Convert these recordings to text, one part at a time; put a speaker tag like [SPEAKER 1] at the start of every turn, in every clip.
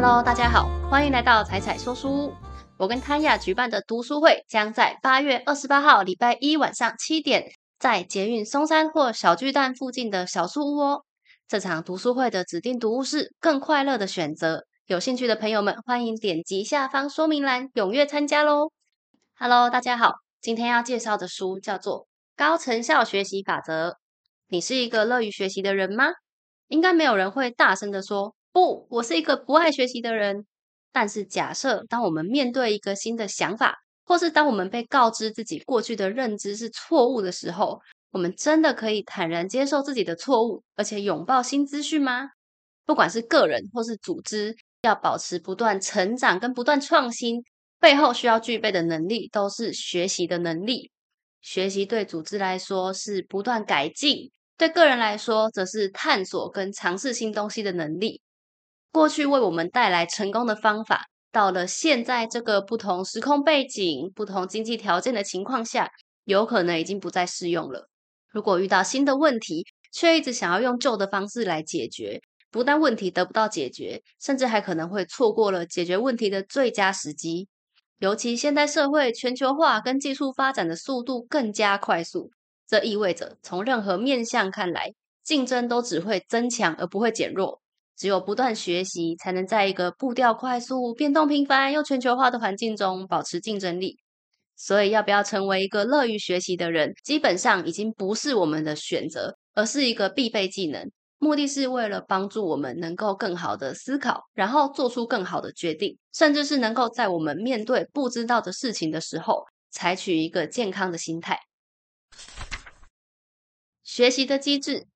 [SPEAKER 1] Hello，大家好，欢迎来到彩彩说书屋。我跟潘雅举办的读书会将在八月二十八号礼拜一晚上七点，在捷运松山或小巨蛋附近的小树屋哦。这场读书会的指定读物是更快乐的选择。有兴趣的朋友们，欢迎点击下方说明栏，踊跃参加喽。Hello，大家好，今天要介绍的书叫做《高成效学习法则》。你是一个乐于学习的人吗？应该没有人会大声的说。不，我是一个不爱学习的人。但是，假设当我们面对一个新的想法，或是当我们被告知自己过去的认知是错误的时候，我们真的可以坦然接受自己的错误，而且拥抱新资讯吗？不管是个人或是组织，要保持不断成长跟不断创新，背后需要具备的能力都是学习的能力。学习对组织来说是不断改进，对个人来说则是探索跟尝试新东西的能力。过去为我们带来成功的方法，到了现在这个不同时空背景、不同经济条件的情况下，有可能已经不再适用了。如果遇到新的问题，却一直想要用旧的方式来解决，不但问题得不到解决，甚至还可能会错过了解决问题的最佳时机。尤其现代社会全球化跟技术发展的速度更加快速，这意味着从任何面向看来，竞争都只会增强而不会减弱。只有不断学习，才能在一个步调快速、变动频繁又全球化的环境中保持竞争力。所以，要不要成为一个乐于学习的人，基本上已经不是我们的选择，而是一个必备技能。目的是为了帮助我们能够更好的思考，然后做出更好的决定，甚至是能够在我们面对不知道的事情的时候，采取一个健康的心态。学习的机制。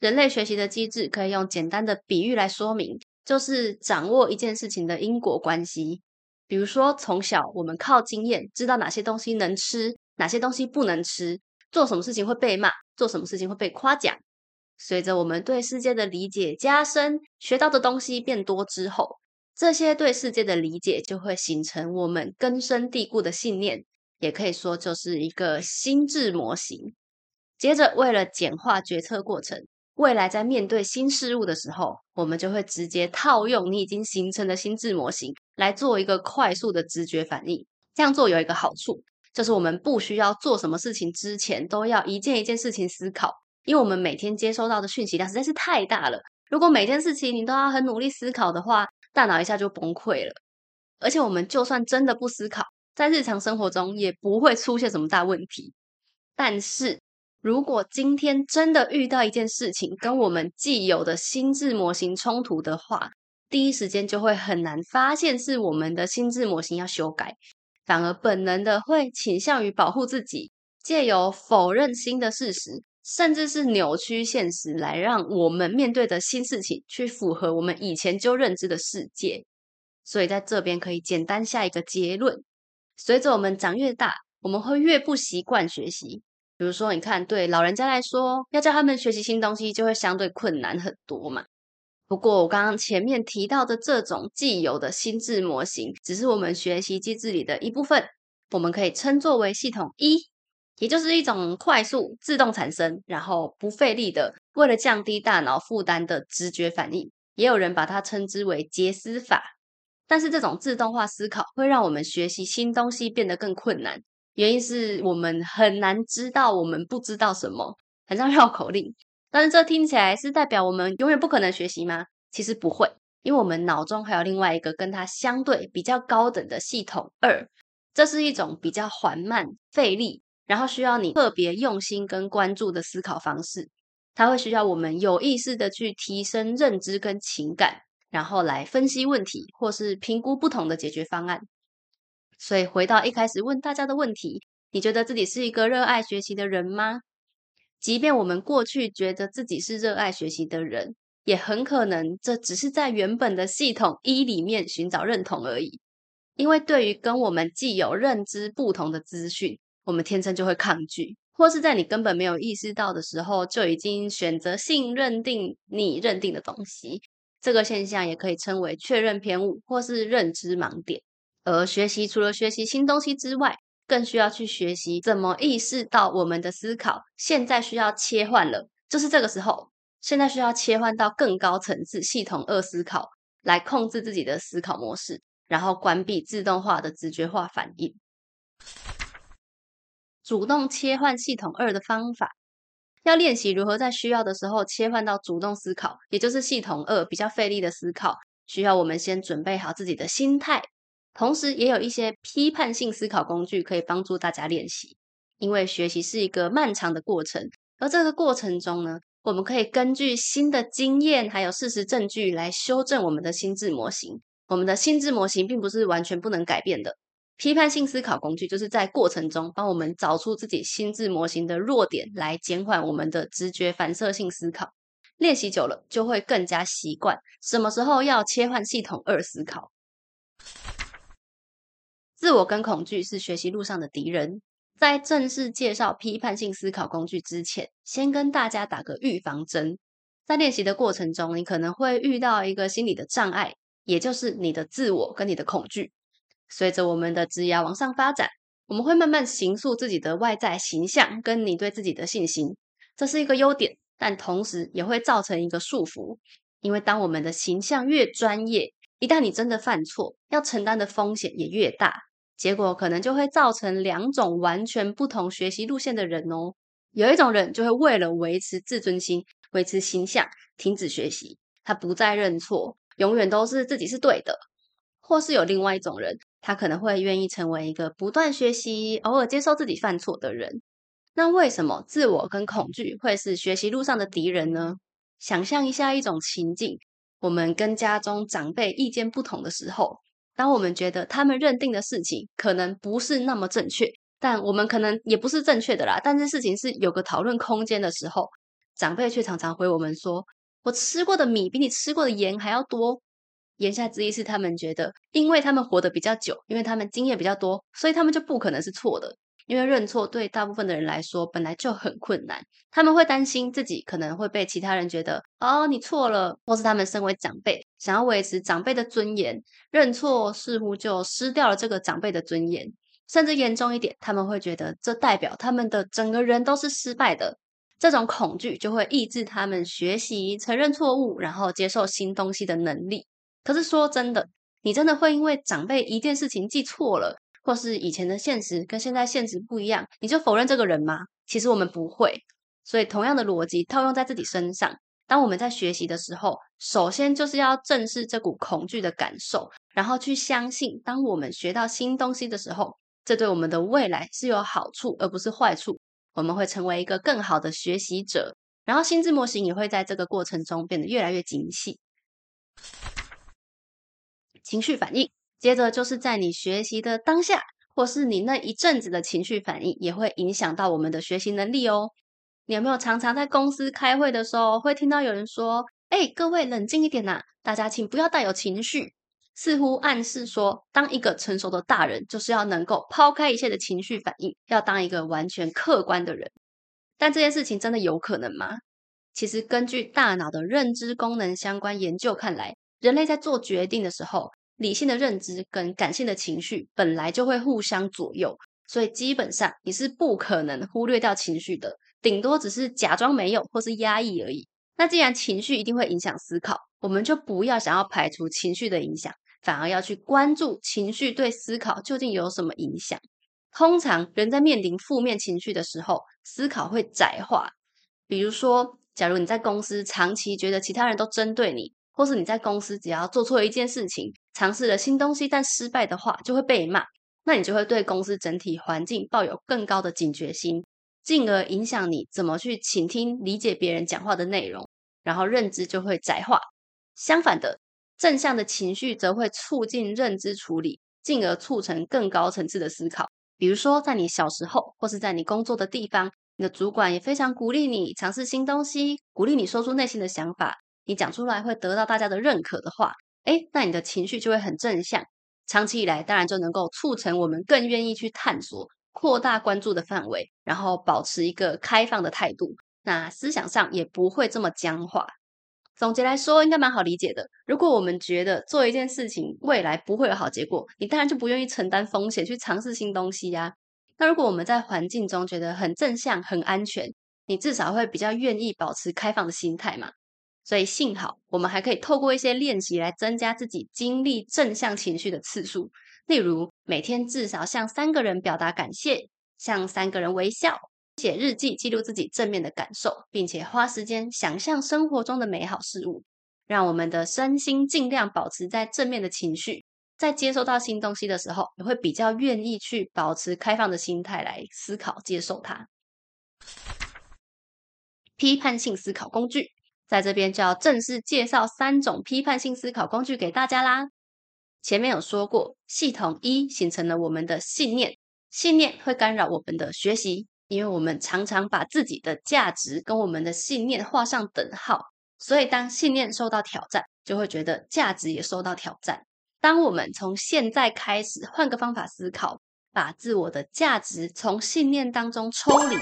[SPEAKER 1] 人类学习的机制可以用简单的比喻来说明，就是掌握一件事情的因果关系。比如说，从小我们靠经验知道哪些东西能吃，哪些东西不能吃，做什么事情会被骂，做什么事情会被夸奖。随着我们对世界的理解加深，学到的东西变多之后，这些对世界的理解就会形成我们根深蒂固的信念，也可以说就是一个心智模型。接着，为了简化决策过程。未来在面对新事物的时候，我们就会直接套用你已经形成的心智模型来做一个快速的直觉反应。这样做有一个好处，就是我们不需要做什么事情之前都要一件一件事情思考，因为我们每天接收到的讯息量实在是太大了。如果每件事情你都要很努力思考的话，大脑一下就崩溃了。而且我们就算真的不思考，在日常生活中也不会出现什么大问题。但是，如果今天真的遇到一件事情跟我们既有的心智模型冲突的话，第一时间就会很难发现是我们的心智模型要修改，反而本能的会倾向于保护自己，借由否认新的事实，甚至是扭曲现实，来让我们面对的新事情去符合我们以前就认知的世界。所以在这边可以简单下一个结论：随着我们长越大，我们会越不习惯学习。比如说，你看，对老人家来说，要教他们学习新东西，就会相对困难很多嘛。不过，我刚刚前面提到的这种既有的心智模型，只是我们学习机制里的一部分，我们可以称作为系统一，也就是一种快速、自动产生，然后不费力的，为了降低大脑负担的直觉反应。也有人把它称之为杰思法。但是，这种自动化思考会让我们学习新东西变得更困难。原因是我们很难知道我们不知道什么，很像绕口令。但是这听起来是代表我们永远不可能学习吗？其实不会，因为我们脑中还有另外一个跟它相对比较高等的系统二，这是一种比较缓慢、费力，然后需要你特别用心跟关注的思考方式。它会需要我们有意识的去提升认知跟情感，然后来分析问题或是评估不同的解决方案。所以回到一开始问大家的问题，你觉得自己是一个热爱学习的人吗？即便我们过去觉得自己是热爱学习的人，也很可能这只是在原本的系统一里面寻找认同而已。因为对于跟我们既有认知不同的资讯，我们天生就会抗拒，或是在你根本没有意识到的时候，就已经选择性认定你认定的东西。这个现象也可以称为确认偏误，或是认知盲点。而学习除了学习新东西之外，更需要去学习怎么意识到我们的思考现在需要切换了，就是这个时候，现在需要切换到更高层次系统二思考，来控制自己的思考模式，然后关闭自动化的直觉化反应。主动切换系统二的方法，要练习如何在需要的时候切换到主动思考，也就是系统二比较费力的思考，需要我们先准备好自己的心态。同时，也有一些批判性思考工具可以帮助大家练习。因为学习是一个漫长的过程，而这个过程中呢，我们可以根据新的经验还有事实证据来修正我们的心智模型。我们的心智模型并不是完全不能改变的。批判性思考工具就是在过程中帮我们找出自己心智模型的弱点，来减缓我们的直觉反射性思考。练习久了，就会更加习惯什么时候要切换系统二思考。自我跟恐惧是学习路上的敌人。在正式介绍批判性思考工具之前，先跟大家打个预防针。在练习的过程中，你可能会遇到一个心理的障碍，也就是你的自我跟你的恐惧。随着我们的职业往上发展，我们会慢慢形塑自己的外在形象，跟你对自己的信心，这是一个优点，但同时也会造成一个束缚。因为当我们的形象越专业，一旦你真的犯错，要承担的风险也越大，结果可能就会造成两种完全不同学习路线的人哦。有一种人就会为了维持自尊心、维持形象，停止学习，他不再认错，永远都是自己是对的；或是有另外一种人。他可能会愿意成为一个不断学习、偶尔接受自己犯错的人。那为什么自我跟恐惧会是学习路上的敌人呢？想象一下一种情境：我们跟家中长辈意见不同的时候，当我们觉得他们认定的事情可能不是那么正确，但我们可能也不是正确的啦。但是事情是有个讨论空间的时候，长辈却常常回我们说：“我吃过的米比你吃过的盐还要多。”言下之意是，他们觉得，因为他们活得比较久，因为他们经验比较多，所以他们就不可能是错的。因为认错对大部分的人来说本来就很困难，他们会担心自己可能会被其他人觉得哦你错了，或是他们身为长辈想要维持长辈的尊严，认错似乎就失掉了这个长辈的尊严，甚至严重一点，他们会觉得这代表他们的整个人都是失败的。这种恐惧就会抑制他们学习、承认错误，然后接受新东西的能力。可是说真的，你真的会因为长辈一件事情记错了，或是以前的现实跟现在现实不一样，你就否认这个人吗？其实我们不会。所以同样的逻辑套用在自己身上，当我们在学习的时候，首先就是要正视这股恐惧的感受，然后去相信，当我们学到新东西的时候，这对我们的未来是有好处，而不是坏处。我们会成为一个更好的学习者，然后心智模型也会在这个过程中变得越来越精细。情绪反应，接着就是在你学习的当下，或是你那一阵子的情绪反应，也会影响到我们的学习能力哦。你有没有常常在公司开会的时候，会听到有人说：“哎，各位冷静一点呐，大家请不要带有情绪。”似乎暗示说，当一个成熟的大人，就是要能够抛开一切的情绪反应，要当一个完全客观的人。但这件事情真的有可能吗？其实，根据大脑的认知功能相关研究看来，人类在做决定的时候，理性的认知跟感性的情绪本来就会互相左右，所以基本上你是不可能忽略掉情绪的，顶多只是假装没有或是压抑而已。那既然情绪一定会影响思考，我们就不要想要排除情绪的影响，反而要去关注情绪对思考究竟有什么影响。通常人在面临负面情绪的时候，思考会窄化。比如说，假如你在公司长期觉得其他人都针对你。或是你在公司只要做错一件事情，尝试了新东西但失败的话，就会被骂。那你就会对公司整体环境抱有更高的警觉心，进而影响你怎么去倾听、理解别人讲话的内容，然后认知就会窄化。相反的，正向的情绪则会促进认知处理，进而促成更高层次的思考。比如说，在你小时候，或是在你工作的地方，你的主管也非常鼓励你尝试新东西，鼓励你说出内心的想法。你讲出来会得到大家的认可的话，哎，那你的情绪就会很正向。长期以来，当然就能够促成我们更愿意去探索、扩大关注的范围，然后保持一个开放的态度。那思想上也不会这么僵化。总结来说，应该蛮好理解的。如果我们觉得做一件事情未来不会有好结果，你当然就不愿意承担风险去尝试新东西呀。那如果我们在环境中觉得很正向、很安全，你至少会比较愿意保持开放的心态嘛。所以幸好我们还可以透过一些练习来增加自己经历正向情绪的次数，例如每天至少向三个人表达感谢，向三个人微笑，写日记记录自己正面的感受，并且花时间想象生活中的美好事物，让我们的身心尽量保持在正面的情绪。在接收到新东西的时候，也会比较愿意去保持开放的心态来思考、接受它。批判性思考工具，在这边就要正式介绍三种批判性思考工具给大家啦。前面有说过，系统一形成了我们的信念，信念会干扰我们的学习，因为我们常常把自己的价值跟我们的信念画上等号，所以当信念受到挑战，就会觉得价值也受到挑战。当我们从现在开始换个方法思考，把自我的价值从信念当中抽离，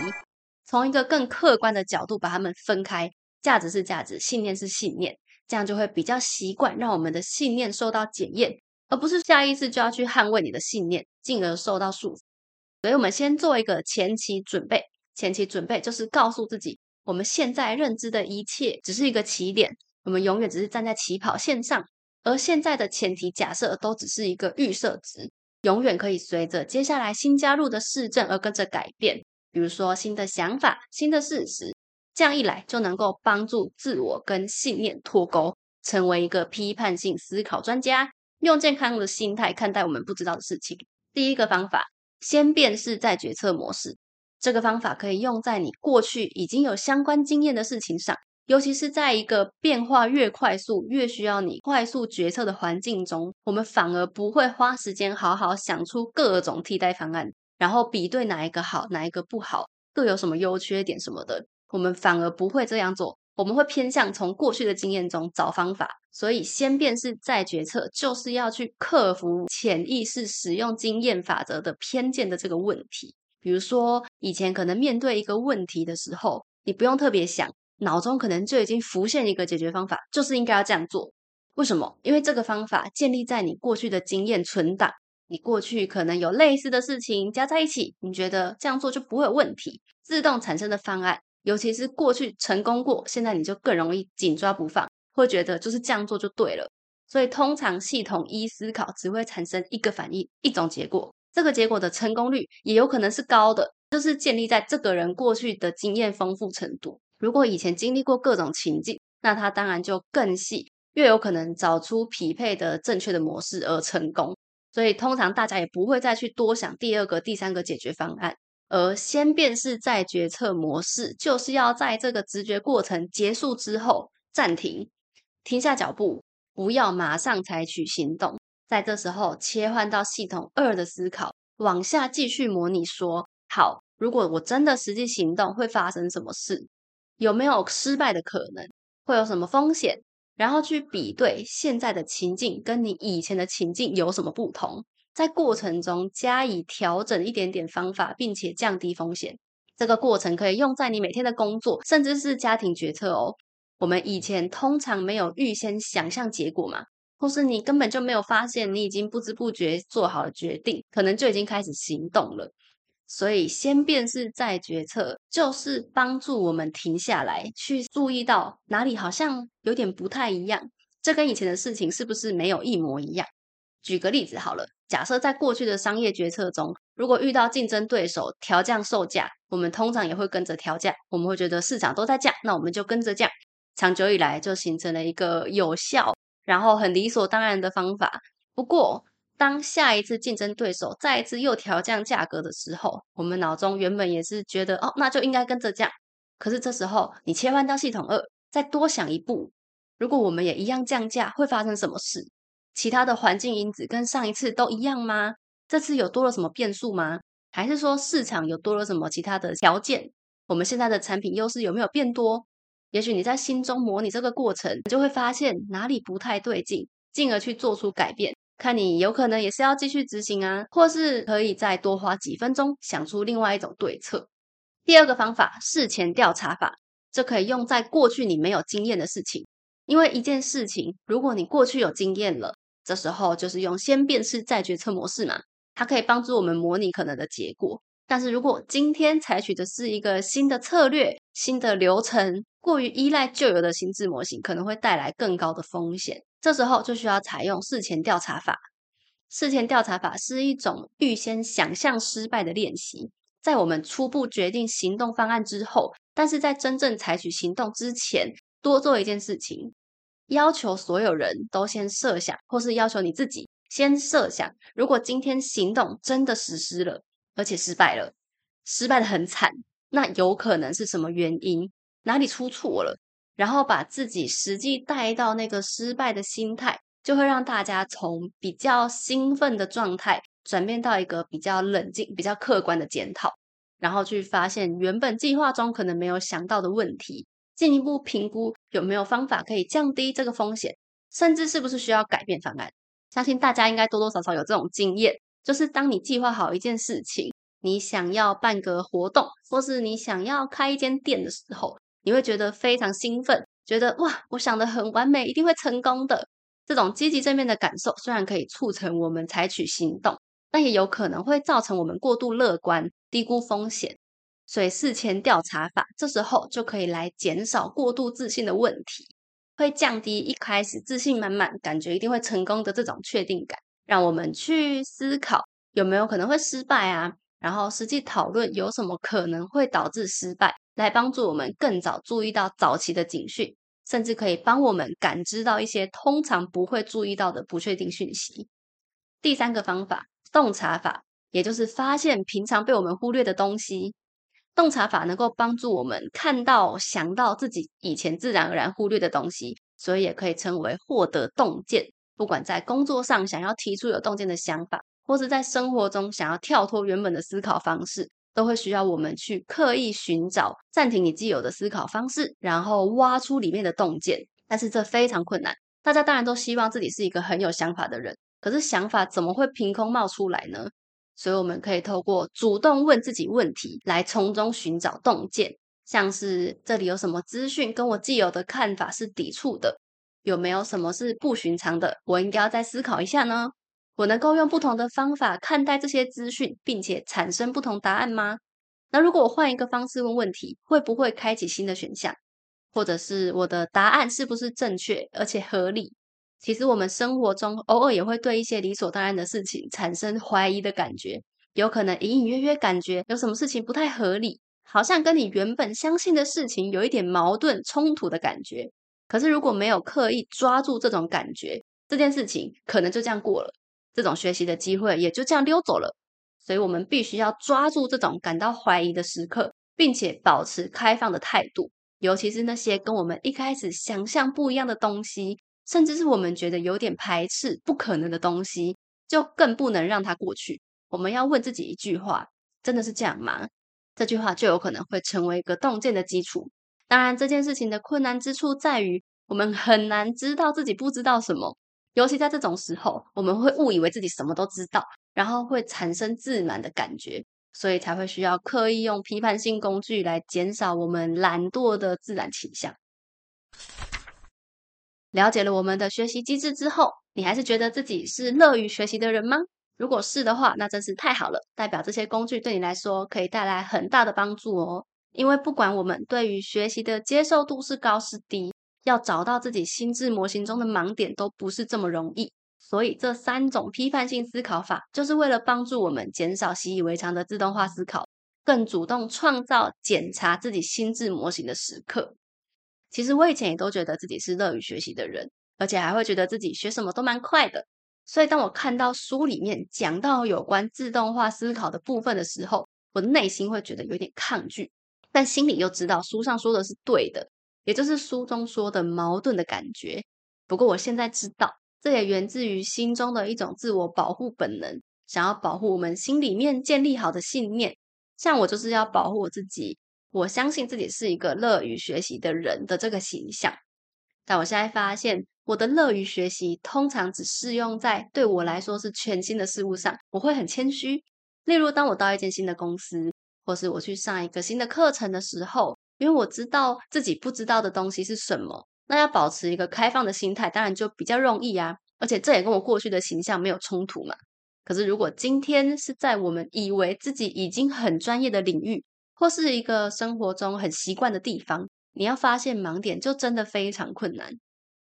[SPEAKER 1] 从一个更客观的角度把它们分开，价值是价值，信念是信念，这样就会比较习惯让我们的信念受到检验，而不是下意识就要去捍卫你的信念，进而受到束缚。所以，我们先做一个前期准备，前期准备就是告诉自己，我们现在认知的一切只是一个起点，我们永远只是站在起跑线上。而现在的前提假设都只是一个预设值，永远可以随着接下来新加入的市政而跟着改变。比如说新的想法、新的事实，这样一来就能够帮助自我跟信念脱钩，成为一个批判性思考专家，用健康的心态看待我们不知道的事情。第一个方法，先辨识再决策模式，这个方法可以用在你过去已经有相关经验的事情上。尤其是在一个变化越快速、越需要你快速决策的环境中，我们反而不会花时间好好想出各种替代方案，然后比对哪一个好、哪一个不好，各有什么优缺点什么的。我们反而不会这样做，我们会偏向从过去的经验中找方法。所以，先辨识再决策，就是要去克服潜意识使用经验法则的偏见的这个问题。比如说，以前可能面对一个问题的时候，你不用特别想。脑中可能就已经浮现一个解决方法，就是应该要这样做。为什么？因为这个方法建立在你过去的经验存档，你过去可能有类似的事情加在一起，你觉得这样做就不会有问题。自动产生的方案，尤其是过去成功过，现在你就更容易紧抓不放，会觉得就是这样做就对了。所以通常系统一思考只会产生一个反应，一种结果，这个结果的成功率也有可能是高的，就是建立在这个人过去的经验丰富程度。如果以前经历过各种情境，那他当然就更细，越有可能找出匹配的正确的模式而成功。所以通常大家也不会再去多想第二个、第三个解决方案，而先辨识再决策模式，就是要在这个直觉过程结束之后暂停，停下脚步，不要马上采取行动，在这时候切换到系统二的思考，往下继续模拟说：好，如果我真的实际行动，会发生什么事？有没有失败的可能？会有什么风险？然后去比对现在的情境跟你以前的情境有什么不同，在过程中加以调整一点点方法，并且降低风险。这个过程可以用在你每天的工作，甚至是家庭决策哦。我们以前通常没有预先想象结果嘛，或是你根本就没有发现，你已经不知不觉做好了决定，可能就已经开始行动了。所以，先辨识再决策，就是帮助我们停下来，去注意到哪里好像有点不太一样。这跟以前的事情是不是没有一模一样？举个例子好了，假设在过去的商业决策中，如果遇到竞争对手调降售价，我们通常也会跟着调价。我们会觉得市场都在降，那我们就跟着降。长久以来，就形成了一个有效，然后很理所当然的方法。不过，当下一次竞争对手再一次又调降价格的时候，我们脑中原本也是觉得哦，那就应该跟着降。可是这时候你切换到系统二，再多想一步，如果我们也一样降价，会发生什么事？其他的环境因子跟上一次都一样吗？这次有多了什么变数吗？还是说市场有多了什么其他的条件？我们现在的产品优势有没有变多？也许你在心中模拟这个过程，就会发现哪里不太对劲，进而去做出改变。看你有可能也是要继续执行啊，或是可以再多花几分钟想出另外一种对策。第二个方法，事前调查法，这可以用在过去你没有经验的事情。因为一件事情，如果你过去有经验了，这时候就是用先辨识再决策模式嘛，它可以帮助我们模拟可能的结果。但是如果今天采取的是一个新的策略、新的流程，过于依赖旧有的心智模型，可能会带来更高的风险。这时候就需要采用事前调查法。事前调查法是一种预先想象失败的练习，在我们初步决定行动方案之后，但是在真正采取行动之前，多做一件事情，要求所有人都先设想，或是要求你自己先设想，如果今天行动真的实施了，而且失败了，失败的很惨，那有可能是什么原因？哪里出错了？然后把自己实际带到那个失败的心态。就会让大家从比较兴奋的状态转变到一个比较冷静、比较客观的检讨，然后去发现原本计划中可能没有想到的问题，进一步评估有没有方法可以降低这个风险，甚至是不是需要改变方案。相信大家应该多多少少有这种经验，就是当你计划好一件事情，你想要办个活动，或是你想要开一间店的时候，你会觉得非常兴奋，觉得哇，我想的很完美，一定会成功的。这种积极正面的感受虽然可以促成我们采取行动，但也有可能会造成我们过度乐观、低估风险。所以事前调查法这时候就可以来减少过度自信的问题，会降低一开始自信满满、感觉一定会成功的这种确定感，让我们去思考有没有可能会失败啊，然后实际讨论有什么可能会导致失败，来帮助我们更早注意到早期的警讯。甚至可以帮我们感知到一些通常不会注意到的不确定讯息。第三个方法，洞察法，也就是发现平常被我们忽略的东西。洞察法能够帮助我们看到、想到自己以前自然而然忽略的东西，所以也可以称为获得洞见。不管在工作上想要提出有洞见的想法，或是在生活中想要跳脱原本的思考方式。都会需要我们去刻意寻找、暂停你既有的思考方式，然后挖出里面的洞见。但是这非常困难。大家当然都希望自己是一个很有想法的人，可是想法怎么会凭空冒出来呢？所以我们可以透过主动问自己问题，来从中寻找洞见。像是这里有什么资讯跟我既有的看法是抵触的？有没有什么是不寻常的？我应该要再思考一下呢？我能够用不同的方法看待这些资讯，并且产生不同答案吗？那如果我换一个方式问问题，会不会开启新的选项？或者是我的答案是不是正确而且合理？其实我们生活中偶尔也会对一些理所当然的事情产生怀疑的感觉，有可能隐隐约约感觉有什么事情不太合理，好像跟你原本相信的事情有一点矛盾冲突的感觉。可是如果没有刻意抓住这种感觉，这件事情可能就这样过了。这种学习的机会也就这样溜走了，所以我们必须要抓住这种感到怀疑的时刻，并且保持开放的态度。尤其是那些跟我们一开始想象不一样的东西，甚至是我们觉得有点排斥、不可能的东西，就更不能让它过去。我们要问自己一句话：真的是这样吗？这句话就有可能会成为一个洞见的基础。当然，这件事情的困难之处在于，我们很难知道自己不知道什么。尤其在这种时候，我们会误以为自己什么都知道，然后会产生自满的感觉，所以才会需要刻意用批判性工具来减少我们懒惰的自然倾向。了解了我们的学习机制之后，你还是觉得自己是乐于学习的人吗？如果是的话，那真是太好了，代表这些工具对你来说可以带来很大的帮助哦。因为不管我们对于学习的接受度是高是低。要找到自己心智模型中的盲点都不是这么容易，所以这三种批判性思考法就是为了帮助我们减少习以为常的自动化思考，更主动创造检查自己心智模型的时刻。其实我以前也都觉得自己是乐于学习的人，而且还会觉得自己学什么都蛮快的。所以当我看到书里面讲到有关自动化思考的部分的时候，我的内心会觉得有点抗拒，但心里又知道书上说的是对的。也就是书中说的矛盾的感觉。不过我现在知道，这也源自于心中的一种自我保护本能，想要保护我们心里面建立好的信念。像我就是要保护我自己，我相信自己是一个乐于学习的人的这个形象。但我现在发现，我的乐于学习通常只适用在对我来说是全新的事物上。我会很谦虚，例如当我到一间新的公司，或是我去上一个新的课程的时候。因为我知道自己不知道的东西是什么，那要保持一个开放的心态，当然就比较容易啊。而且这也跟我过去的形象没有冲突嘛。可是如果今天是在我们以为自己已经很专业的领域，或是一个生活中很习惯的地方，你要发现盲点就真的非常困难。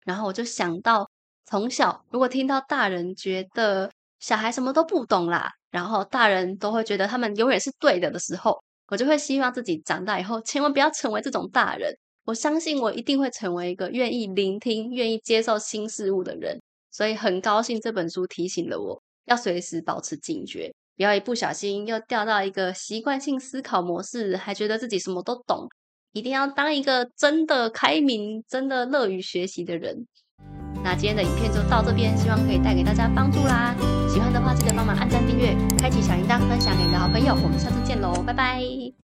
[SPEAKER 1] 然后我就想到，从小如果听到大人觉得小孩什么都不懂啦，然后大人都会觉得他们永远是对的的时候，我就会希望自己长大以后千万不要成为这种大人。我相信我一定会成为一个愿意聆听、愿意接受新事物的人。所以很高兴这本书提醒了我要随时保持警觉。不要一不小心又掉到一个习惯性思考模式，还觉得自己什么都懂。一定要当一个真的开明、真的乐于学习的人。那今天的影片就到这边，希望可以带给大家帮助啦。喜欢的话记得帮忙按赞、订阅、开启小铃铛、分享给你的好朋友。我们下次见喽，拜拜。